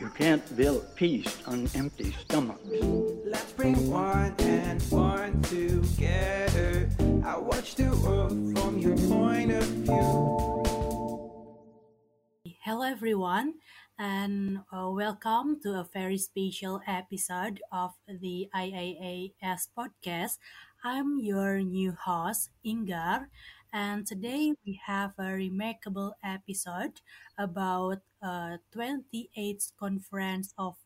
You can't build peace on empty stomachs. Let's bring one and one together. I watch the world from your point of view. Hello, everyone, and uh, welcome to a very special episode of the IAAS podcast. I'm your new host, Ingar, and today we have a remarkable episode about uh, 28th Conference of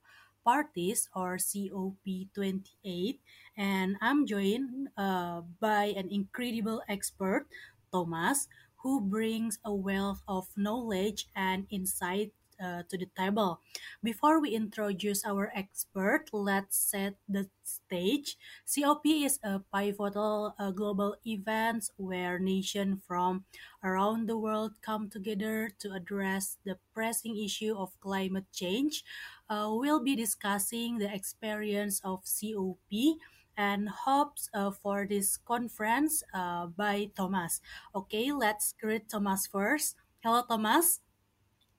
Parties or COP28, and I'm joined uh, by an incredible expert, Thomas, who brings a wealth of knowledge and insight uh, to the table. Before we introduce our expert, let's set the stage. COP is a pivotal uh, global event where nations from around the world come together to address the pressing issue of climate change. Uh, we'll be discussing the experience of COP and hopes uh, for this conference uh, by Thomas. Okay, let's greet Thomas first. Hello, Thomas.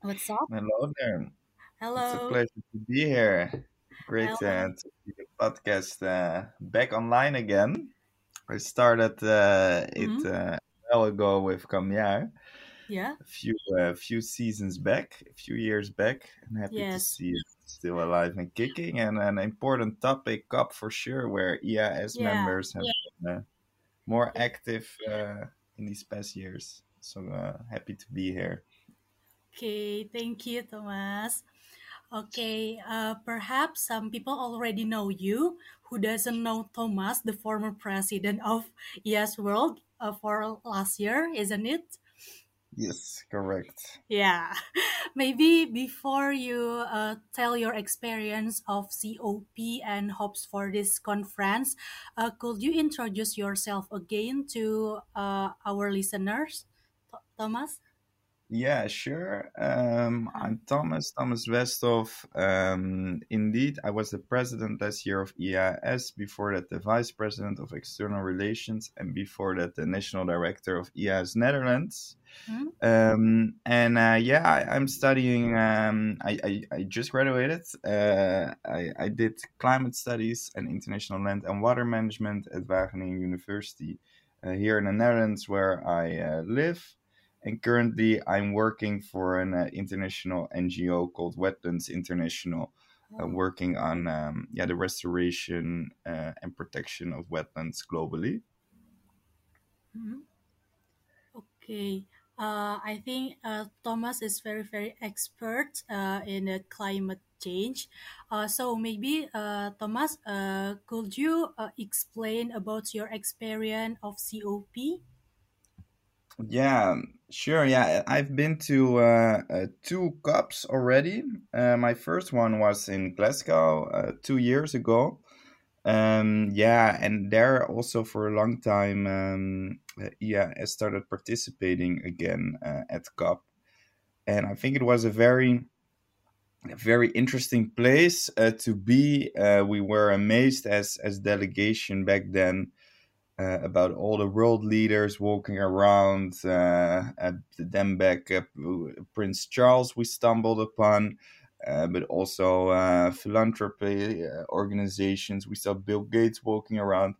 What's up? Hello there. Hello. It's a pleasure to be here. Great uh, to see the podcast uh, back online again. I started uh, it Mhm. uh, a while ago with Kamjar, Yeah. a few uh, few seasons back, a few years back. I'm happy to see it still alive and kicking, and an important topic up for sure, where IAAS Yeah. members have been uh, more active uh, in these past years. So uh, happy to be here. Okay. Thank you, Thomas. Okay. Uh, perhaps some people already know you. Who doesn't know Thomas, the former president of IAAS World uh, for last year, isn't it? Yes, correct. Yeah. Maybe before you uh, tell your experience of COP and hopes for this conference, uh, could you introduce yourself again to uh, our listeners, Th- Thomas? Yeah, sure. Um, I'm Thomas, Thomas Westhoff. Um, indeed, I was the president last year of IAAS, before that, the vice president of external relations, and before that, the national director of IAAS Netherlands. Hmm? Um, and uh, yeah, I, I'm studying, um, I, I, I just graduated. Uh, I, I did climate studies and international land and water management at Wageningen University uh, here in the Netherlands, where I uh, live. And currently, I'm working for an uh, international NGO called Wetlands International, uh, working on um, yeah the restoration uh, and protection of wetlands globally. Mhm. Okay. Uh, I think uh, Thomas is very, very expert uh, in the climate change. Uh, so maybe uh, Thomas, uh, could you uh, explain about your experience of COP? Yeah, sure. Yeah, I've been to uh, uh, two COPs already. Uh, my first one was in Glasgow uh, two years ago. Um, yeah, and there also for a long time, um, uh, yeah, I started participating again uh, at COP, and I think it was a very, very interesting place uh, to be. Uh, we were amazed as as delegation back then uh, about all the world leaders walking around. Uh, at then back uh, Prince Charles, we stumbled upon, uh, but also uh, philanthropy uh, organizations. We saw Bill Gates walking around.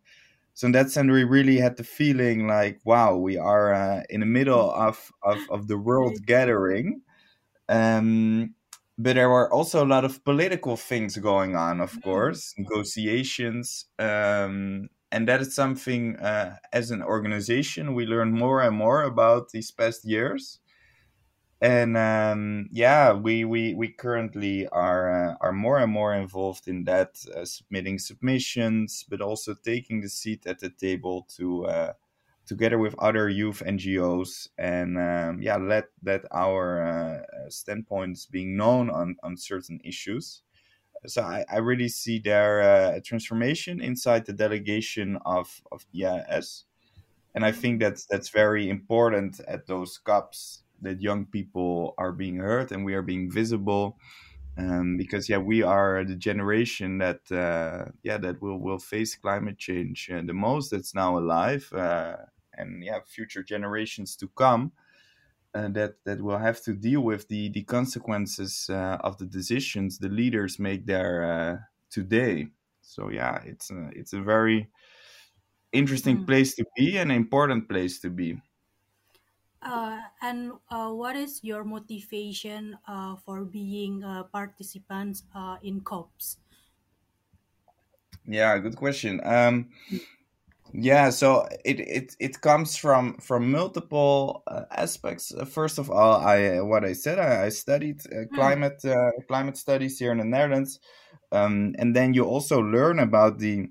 So in that sense, we really had the feeling like, wow, we are uh, in the middle of, of, of the world gathering. Um, but there were also a lot of political things going on, of course, negotiations. Um, and that is something uh, as an organization we learned more and more about these past years. And um, yeah we, we we currently are uh, are more and more involved in that uh, submitting submissions but also taking the seat at the table to uh, together with other youth ngos and um, yeah let let our uh, standpoints being known on on certain issues so I, I really see their uh, transformation inside the delegation of of IAAS, and I think that's that's very important at those COPs that young people are being heard and we are being visible, um, because yeah we are the generation that uh, yeah that will will face climate change uh, the most that's now alive, uh, and yeah future generations to come. Uh, that that will have to deal with the the consequences uh, of the decisions the leaders make there uh, today. So yeah, it's a, it's a very interesting Mm. place to be, and important place to be. Uh, and uh, what is your motivation uh, for being a participant uh, in COPs? Yeah, good question. Um, yeah, so it, it it comes from from multiple uh, aspects. Uh, first of all, I what I said, I, I studied uh, Mm. climate uh, climate studies here in the Netherlands, um, and then you also learn about the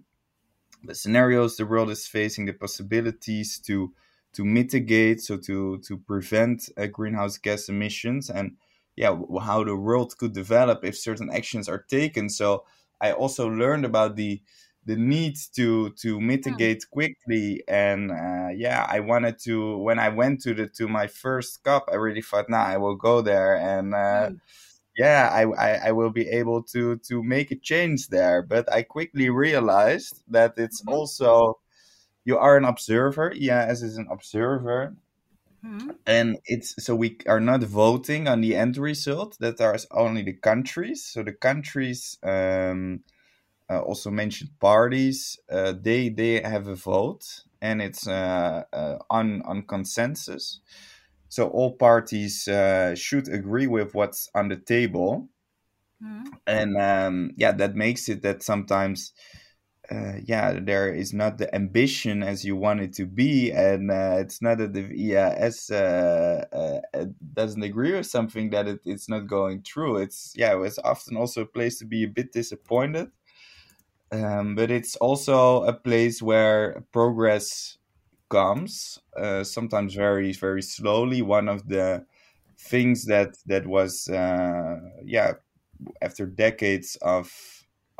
the scenarios the world is facing, the possibilities to to mitigate, so to to prevent uh, greenhouse gas emissions, and yeah, w- how the world could develop if certain actions are taken. So I also learned about the the need to to Mm. mitigate quickly, and uh, yeah, I wanted to when I went to the to my first COP, I really thought, nah, I will go there and. Uh, Mm. yeah, I, I, I will be able to to make a change there. But I quickly realized that it's Mhm. also you are an observer. IAAS is an observer, Mm. and it's so we are not voting on the end result. That are only the countries. So the countries um, uh, also mentioned parties. Uh, they they have a vote, and it's uh, uh, on on consensus. So all parties uh, should agree with what's on the table Mm. and um, yeah that makes it that sometimes uh, yeah there is not the ambition as you want it to be and uh, it's not that the IAAS uh, uh, doesn't agree with something that it, it's not going through it's yeah it's often also a place to be a bit disappointed um, but it's also a place where progress comes uh, sometimes very very slowly one of the things that that was uh, yeah after decades of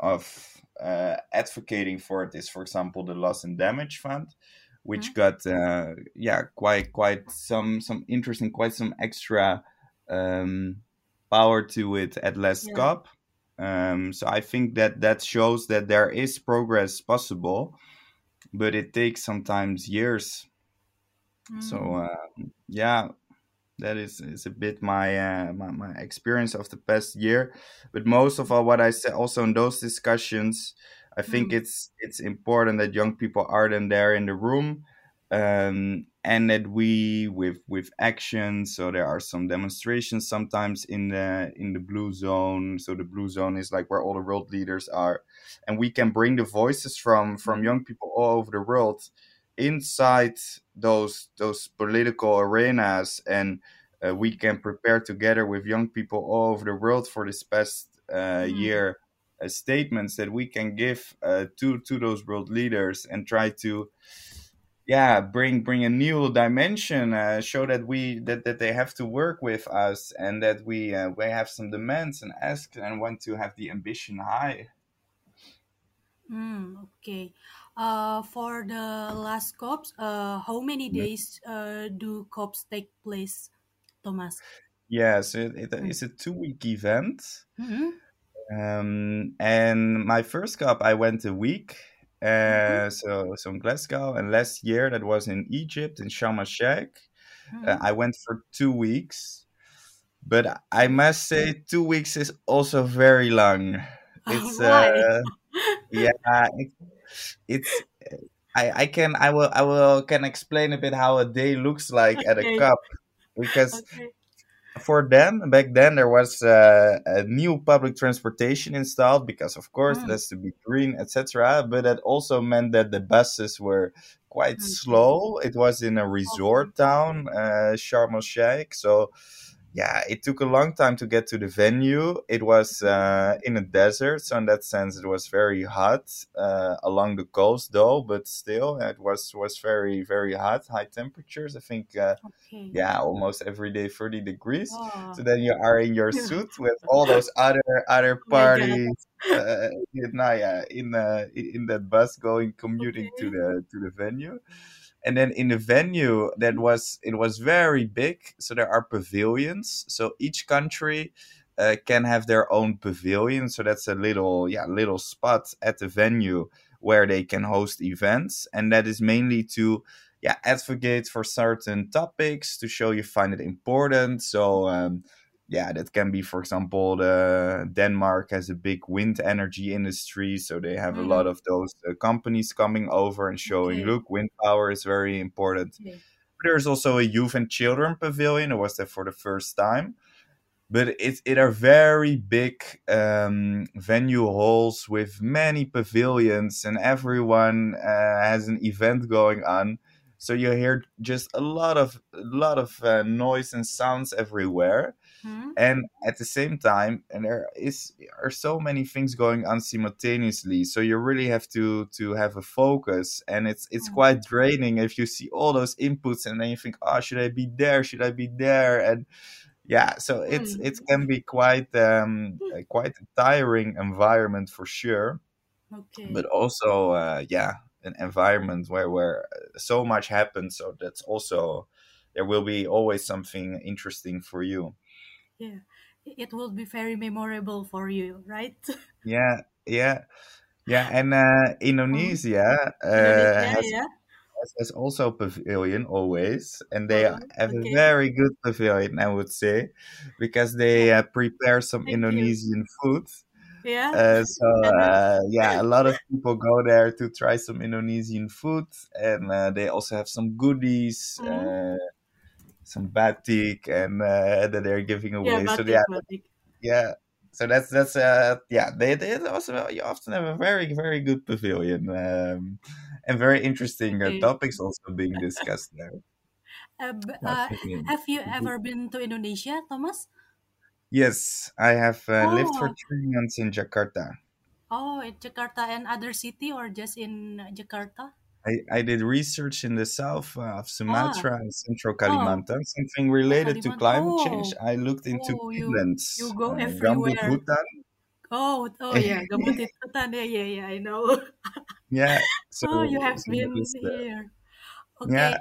of uh, advocating for it is, for example, the loss and damage fund, which Mm. got uh, yeah quite quite some some interesting, quite some extra um, power to it at last Yeah. COP. Um, so I think that that shows that there is progress possible, but it takes sometimes years. So Mm. uh, yeah, that is is a bit my, uh, my my experience of the past year but most of all what i said also in those discussions i think Mm. it's it's important that young people are then there in the room um, and that we with with action so there are some demonstrations sometimes in the in the blue zone so the blue zone is like where all the world leaders are and we can bring the voices from from Mm. young people all over the world inside those those political arenas and uh, we can prepare together with young people all over the world for this past uh, Mm. year uh, statements that we can give uh, to to those world leaders and try to yeah bring bring a new dimension uh, show that we that, that they have to work with us and that we uh, we have some demands and ask and want to have the ambition high Mm. Okay. Uh, for the last COPs, uh, how many days uh, do COPs take place, Thomas? yeah so it, it, Mm. it's a two week event Mhm. Um, and my first COP, I went a week. Mhm. Uh, so, so in Glasgow, and last year that was in Egypt in Sharm el Sheikh. Uh, Mhm. I went for two weeks, but I must say two weeks is also very long. It's Why? uh, yeah, it, it's I I can I will I will can explain a bit how a day looks like at a COP because Okay. For them back then there was uh, a new public transportation installed because of course it Mm. has to be green etc but that also meant that the buses were quite Mm. slow it was in a resort town uh, Sharm el Sheikh so yeah it took a long time to get to the venue. It was uh, in a desert so in that sense it was very hot uh, along the coast though but still it was was very very hot high temperatures i think uh, Okay. yeah almost every day 30 degrees. So then you are in your suit with all those other other parties uh, in, uh, yeah, in uh, in that bus going commuting to the to the venue and then in the venue that was it was very big so there are pavilions. So each country uh, can have their own pavilion. So that's a little yeah little spot at the venue where they can host events. And that is mainly to yeah advocate for certain topics to show you find it important. So um, yeah, that can be, for example, the Denmark has a big wind energy industry, so they have a lot Mm, of those uh, companies coming over and showing, okay. look, wind power is very important. Okay. There's also a youth and children pavilion. I was there for the first time, but it it are very big um, venue halls with many pavilions, and everyone uh, has an event going on. So you hear just a lot of a lot of uh, noise and sounds everywhere Hmm? and at the same time and there is are so many things going on simultaneously. So you really have to to have a focus and it's it's Mm, quite draining if you see all those inputs and then you think oh should i be there? Should i be there? And yeah so it's mm, it can be quite um uh, quite a tiring environment for sure. Okay. but also uh yeah an environment where where uh, so much happens so that's also there will be always something interesting for you Yeah. It will be very memorable for you, right? yeah yeah Yeah, and uh, Mm. Indonesia uh, Indonesia, has, yeah. has has also a pavilion always, and they Oh, have a very good pavilion, I would say, because they uh, prepare some Thank you. Indonesian food. Yeah. Uh, so uh, yeah, a lot of people go there to try some Indonesian food, and uh, they also have some goodies, mm, uh, some batik, and uh, that they're giving yeah, away. So batik, yeah, batik. yeah. So that's that's uh yeah they they also you often have a very very good pavilion um, and very interesting uh, topics also being discussed there. Uh, uh, have you ever been to Indonesia, Thomas? Yes, I have uh, lived for Oh, three months in Jakarta. oh, in Jakarta and other city or just in Jakarta? I, I did research in the south of Ah, Sumatra and central oh, Kalimantan, something oh, related to Kalimantan. climate change. Oh, I looked into oh, you peatlands, you go uh, Gambut everywhere. Hutan. Oh, oh yeah, Gambut Hutan. Yeah, yeah, yeah. I know. yeah, so Oh, you have so been here. Okay. yeah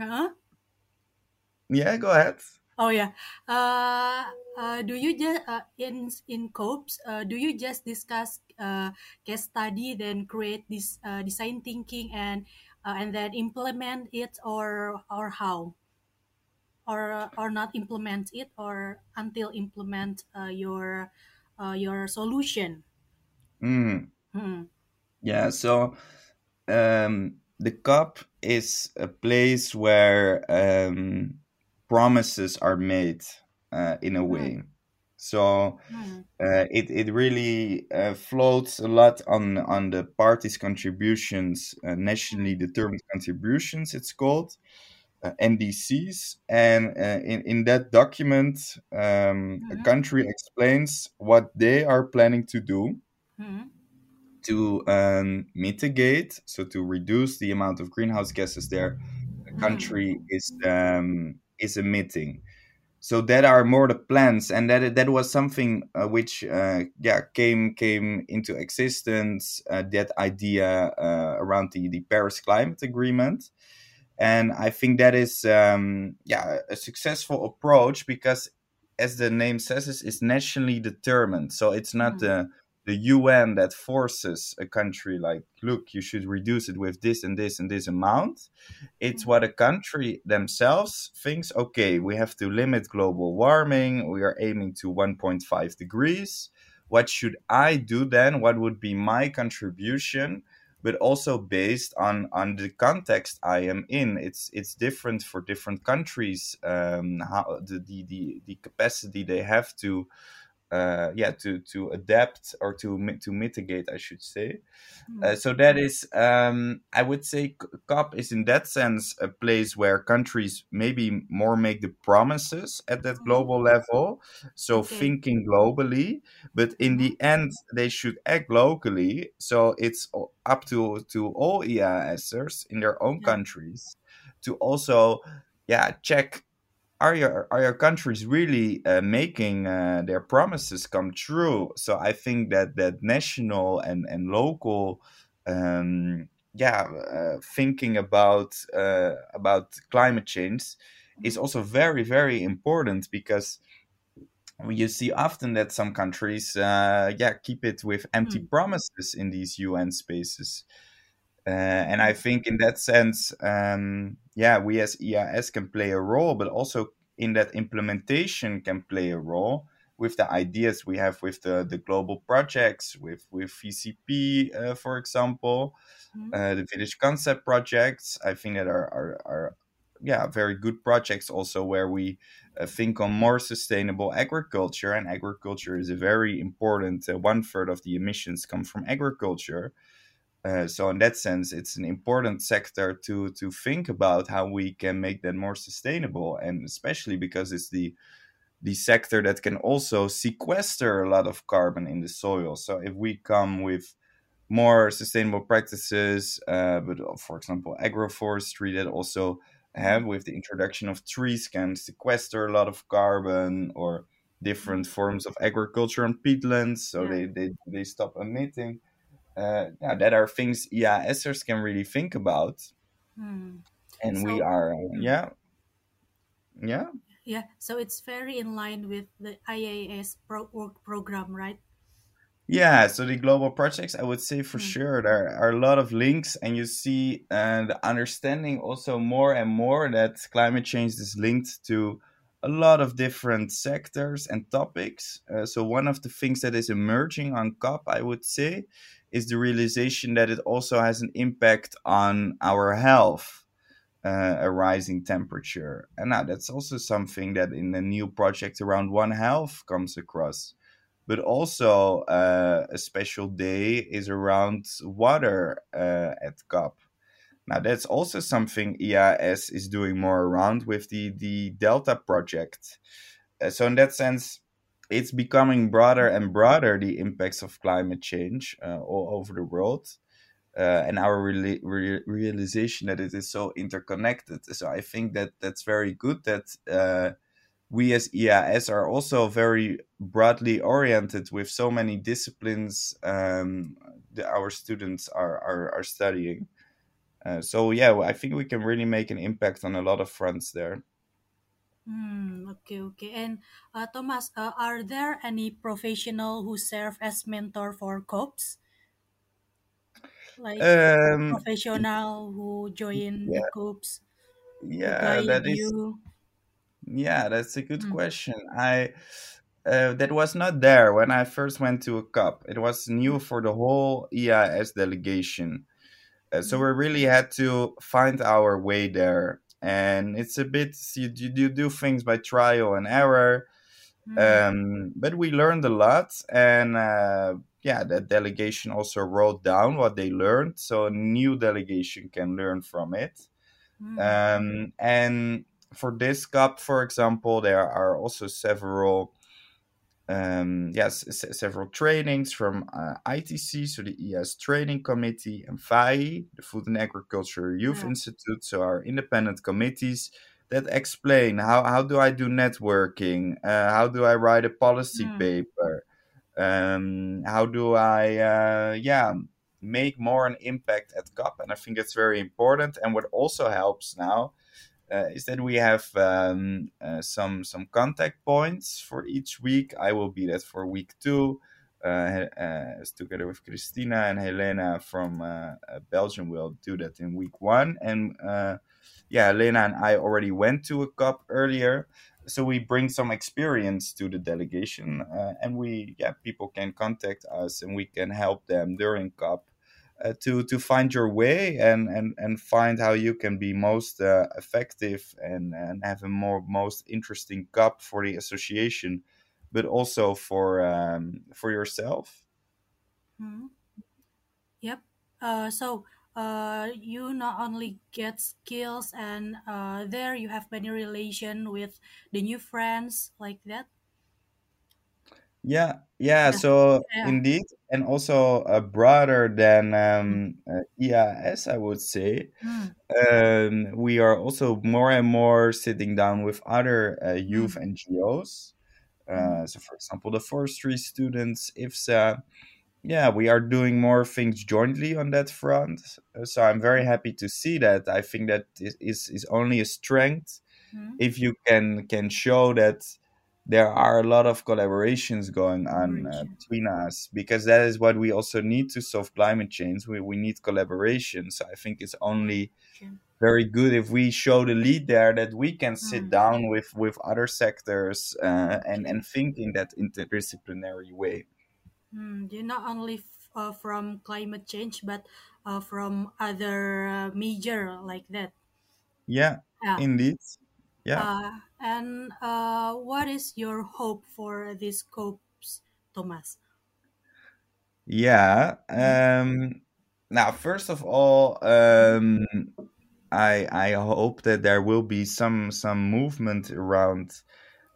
Huh? yeah. Go ahead. Oh yeah. Uh, uh, do you just uh, in in COPS? Uh, do you just discuss uh, case study, then create this uh, design thinking, and uh, and then implement it, or or how, or or not implement it, or until implement uh, your uh, your solution? Mm. Hmm. Yeah, so um, the COP is a place where um, promises are made uh, in a Hmm. way. So Hmm. uh, it it really uh, floats a lot on on the parties' contributions, uh, nationally determined contributions. It's called uh, NDCs, and uh, in in that document, um, a Hmm. country explains what they are planning to do Hmm. to um, mitigate, so to reduce the amount of greenhouse gases their Hmm. country is um, is emitting. So that are more the plans, and that that was something uh, which uh, yeah came came into existence. Uh, that idea uh, around the the Paris Climate Agreement, and I think that is um, yeah a successful approach because, as the name says, is is nationally determined. So it's not Hmm. the the UN that forces a country like, look, you should reduce it with this and this and this amount. It's what a country themselves thinks. Okay, we have to limit global warming. We are aiming to 1.5 degrees. What should I do then? What would be my contribution? but also based on on the context I am in. It's it's different for different countries. Um, how the, the the the capacity they have to. Uh, yeah, to to adapt or to to mitigate, I should say. Hmm. Uh, so that is, um, I would say, COP is in that sense a place where countries maybe more make the promises at that Hmm. global level. So Okay. thinking globally, but in the end, they should act locally. So it's up to to all IAASers in their own countries to also, yeah, check are your are your countries really uh, making uh, their promises come true? So I think that that national and and local, um, yeah, uh, thinking about uh, about climate change is also very very important because you see often that some countries, uh, yeah, keep it with empty Hmm. promises in these UN spaces Uh, and I think in that sense, um, yeah, we as IAAS can play a role, but also in that implementation can play a role with the ideas we have with the, the global projects, with with VCP, uh, for example, Mhm. uh, the village concept projects. I think that are are, are yeah very good projects also where we uh, think on more sustainable agriculture, and agriculture is a very important uh, one third of the emissions come from agriculture. Uh, so in that sense, it's an important sector to to think about how we can make that more sustainable, and especially because it's the the sector that can also sequester a lot of carbon in the soil. So if we come with more sustainable practices, uh, but uh, for example, agroforestry that also have with the introduction of trees can sequester a lot of carbon or different forms of agriculture on peatlands, so Yeah. they, they, they stop emitting. Uh, yeah, that are things IAASers can really think about, Hmm. and we are uh, yeah, yeah. Yeah, so it's very in line with the IAAS pro- work program, right? Yeah, so the global projects, I would say for Mm. sure there are a lot of links, and you see uh, the understanding also more and more that climate change is linked to a lot of different sectors and topics. Uh, so one of the things that is emerging on COP, I would say, is the realization that it also has an impact on our health. Uh, a rising temperature, and now that's also something that in the new project around One Health comes across but also uh, a special day is around water uh, at COP. Now that's also something IAAS is doing more around with the the Delta project. Uh, so in that sense, it's becoming broader and broader the impacts of climate change uh, all over the world. Uh, and our reali- re- realization that it is so interconnected. So I think that that's very good that uh, we as IAAS are also very broadly oriented with so many disciplines um, that our students are, are, are studying. Uh, so yeah, I think we can really make an impact on a lot of fronts there. Hmm. Okay. Okay. And uh, Thomas, uh, are there any professional who serve as mentor for COPs? Like Um, professional who join the yeah, COPs to yeah, guide that is you? yeah, that's a good Hmm. question. I uh, that was not there when I first went to a COP. It was new for the whole IAAS delegation. Uh, so we Hmm. really had to find our way there and it's a bit you, you, do things by trial and error Hmm. um, but we learned a lot and uh, yeah that delegation also wrote down what they learned so a new delegation can learn from it Hmm. um, and for this COP for example there are also several um, yes, s- several trainings from uh, ITC, so the IAAS Training Committee, and FAI, the Food and Agriculture Youth Yeah. Institute, so our independent committees that explain how, how do I do networking, uh, how do I write a policy Hmm. paper, um, how do I, uh, yeah, make more an impact at COP, and I think it's very important. And what also helps now uh, is that we have um, uh, some some contact points for each week. I will be that for week two, uh, uh, together with Christina and Helena from uh, uh, Belgium. Will do that in week one, and yeah, Helena and I already went to a COP earlier, so we bring some experience to the delegation, and we yeah people can contact us and we can help them during COP uh, to to find your way and and and find how you can be most uh, effective and and have a more most interesting COP for the association but also for um, for yourself Hmm. Yep. Uh, so uh, you not only get skills and uh, there you have many relation with the new friends like that. Yeah yeah Yeah. so Yeah. indeed and also uh, broader than Hmm. um, uh, IAAS I would say Hmm. um, we are also more and more sitting down with other uh, youth Hmm. NGOs Hmm. uh, so for example the forestry students IFSA yeah we are doing more things jointly on that front Uh, so i'm very happy to see that i think that is is, is only a strength Hmm. if you can can show that there are a lot of collaborations going on uh, between us because that is what we also need to solve climate change. We, we need collaboration. So I think it's only very good if we show the lead there that we can sit Mm. down with with other sectors uh, and and think in that interdisciplinary way. Mm, you not only f- uh, from climate change, but uh, from other uh, major like that. Yeah, Yeah. indeed. Yeah. Uh, and uh, what is your hope for these COPs, Thomas? Yeah. Um, now, first of all, um, I I hope that there will be some some movement around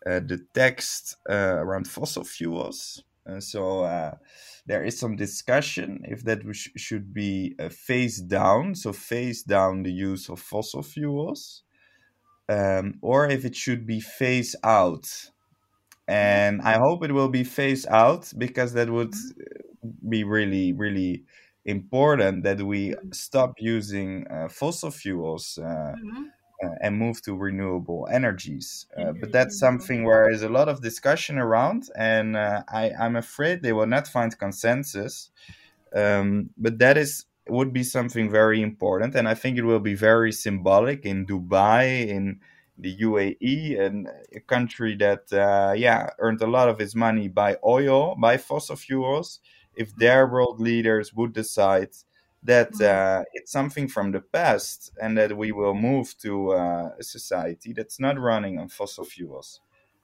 uh, the text uh, around fossil fuels. Uh, so uh, there is some discussion if that sh- should be uh, phased down, so phase down the use of fossil fuels, um, or if it should be phased out. And I hope it will be phased out because that would be really, really important that we stop using uh, fossil fuels uh, Mhm. uh, and move to renewable energies. Uh, but that's something where there's a lot of discussion around, and uh, I, I'm afraid they will not find consensus. Um, but that is would be something very important, and I think it will be very symbolic in Dubai, in the UAE, and a country that uh, yeah earned a lot of its money by oil, by fossil fuels. If their world leaders would decide that uh, it's something from the past and that we will move to uh, a society that's not running on fossil fuels.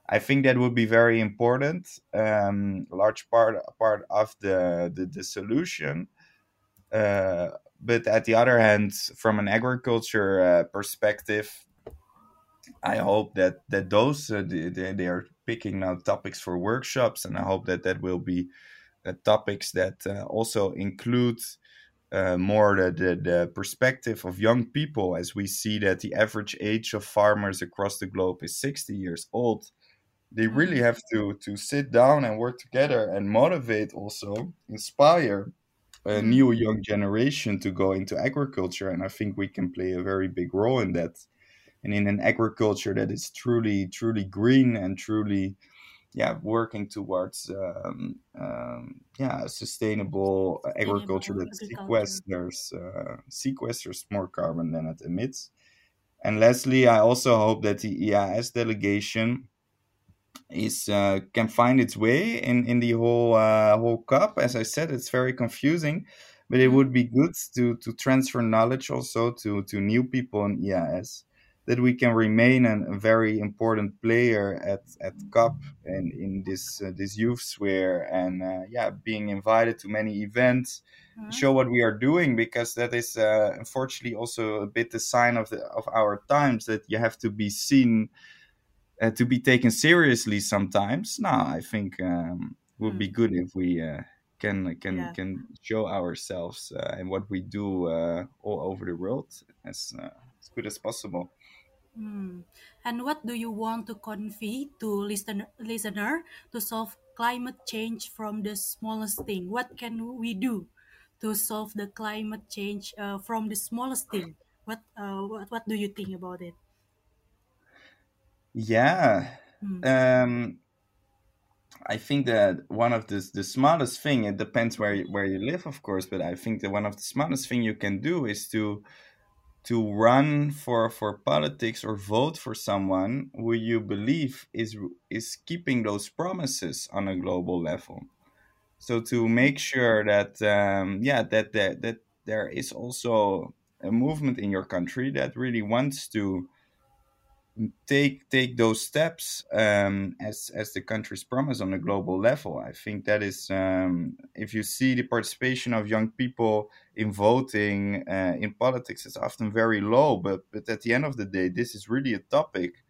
I think that would be very important, um, large part part of the the, the solution. Uh, but at the other hand, from an agriculture uh, perspective, I hope that that those uh, they, they are picking now topics for workshops, and I hope that that will be uh, topics that uh, also include uh, more the, the, the perspective of young people as we see that the average age of farmers across the globe is 60 years old. They really have to to sit down and work together and motivate also inspire a Mm. new young generation to go into agriculture and i think we can play a very big role in that. And in an agriculture that is truly truly green and truly yeah working towards um, um, yeah sustainable agriculture that sequesters uh, sequesters more carbon than it emits. And lastly i also hope that the IAAS delegation is uh, can find its way in in the whole uh, whole COP as i said it's very confusing but it would be good to to transfer knowledge also to to new people in IAAS that we can remain an, a very important player at at COP and in this uh, this youth sphere and uh, yeah being invited to many events Mhm. show what we are doing because that is uh, unfortunately also a bit the sign of the of our times that you have to be seen uh, to be taken seriously sometimes no i think um, it would be Mm. good if we uh, can can Yeah. can show ourselves uh, and what we do uh, all over the world as uh, as good as possible Mm. And what do you want to convey to listener, listener to solve climate change from the smallest thing? What can we do to solve the climate change uh, from the smallest thing? What, uh, what what do you think about it? Yeah Mm. um I think that one of the the smartest thing it depends where you, where you live, of course, but I think that one of the smartest thing you can do is to to run for for politics or vote for someone who you believe is is keeping those promises on a global level. So to make sure that um, yeah that, that that there is also a movement in your country that really wants to take take those steps um, as as the countries promise on a global level. I think that is um, if you see the participation of young people in voting uh, in politics, it's often very low. But but at the end of the day, this is really a topic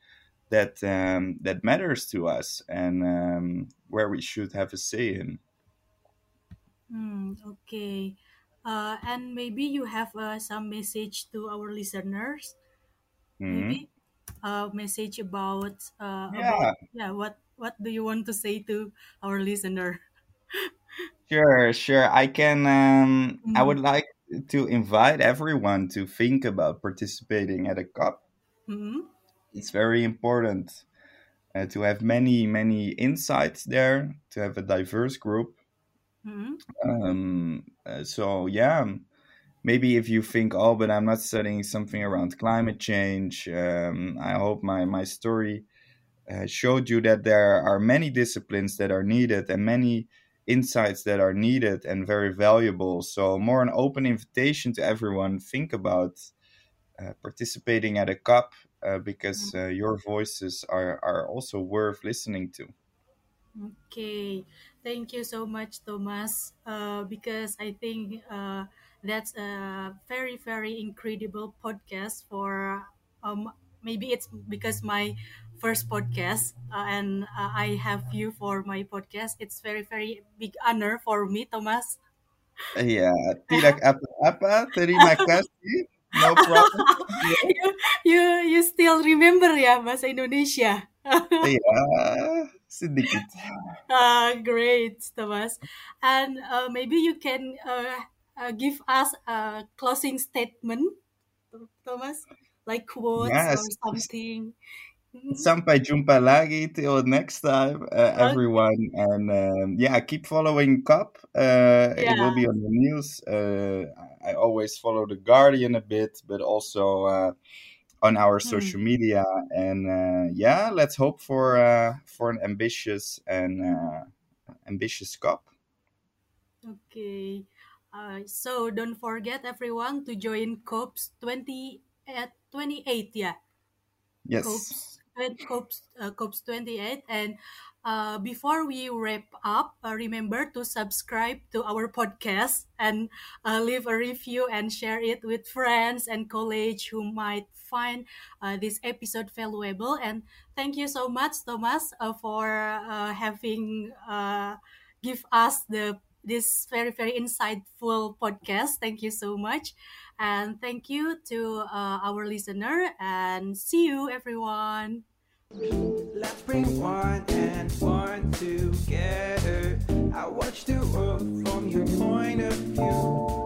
that um, that matters to us and um, where we should have a say in. Mm, okay. Uh, and maybe you have uh, some message to our listeners. Mhm. Maybe a message about uh, Yeah. about yeah what what do you want to say to our listener? Sure, sure. I can. Um, I Mm. would like to invite everyone to think about participating at a COP. Mm. It's very important. uh, to have many many insights there, to have a diverse group. Mhm. Um, uh, so yeah, maybe if you think, oh, but I'm not studying something around climate change, um, I hope my my story uh, showed you that there are many disciplines that are needed and many insights that are needed and very valuable. So more an open invitation to everyone. Think about uh, participating at a COP uh, because uh, your voices are, are also worth listening to. Okay, thank you so much, Thomas. Uh, because I think uh, that's a very, very incredible podcast for um, maybe it's because my first podcast uh, and uh, I have you for my podcast. It's very, very big honor for me, Thomas. Ya, tidak apa-apa. Terima kasih. No problem. you, you, you still remember ya bahasa Indonesia? Iya, sedikit. Uh, great, Thomas. And uh, maybe you can uh, uh, give us a closing statement, Thomas, like quotes Yes. or something. Sampai jumpa lagi till next time, uh, everyone. And um, yeah, keep following COP. Uh, It will be on the news. Uh, I always follow the Guardian a bit, but also uh, on our social media. And uh, yeah, let's hope for uh, for an ambitious and uh, ambitious COP. Okay. Uh, so don't forget everyone to join COPS 20 at 28 yeah. Yes. COPS, COPS, uh, COPS 28. And uh, before we wrap up, uh, remember to subscribe to our podcast and uh, leave a review and share it with friends and colleagues who might find uh, this episode valuable. And thank you so much, Thomas, uh, for uh, having uh, give us the this very very insightful podcast. Thank you so much. And thank you to uh, our listener and see you everyone. Let's bring one and one together. I watch the world from your point of view.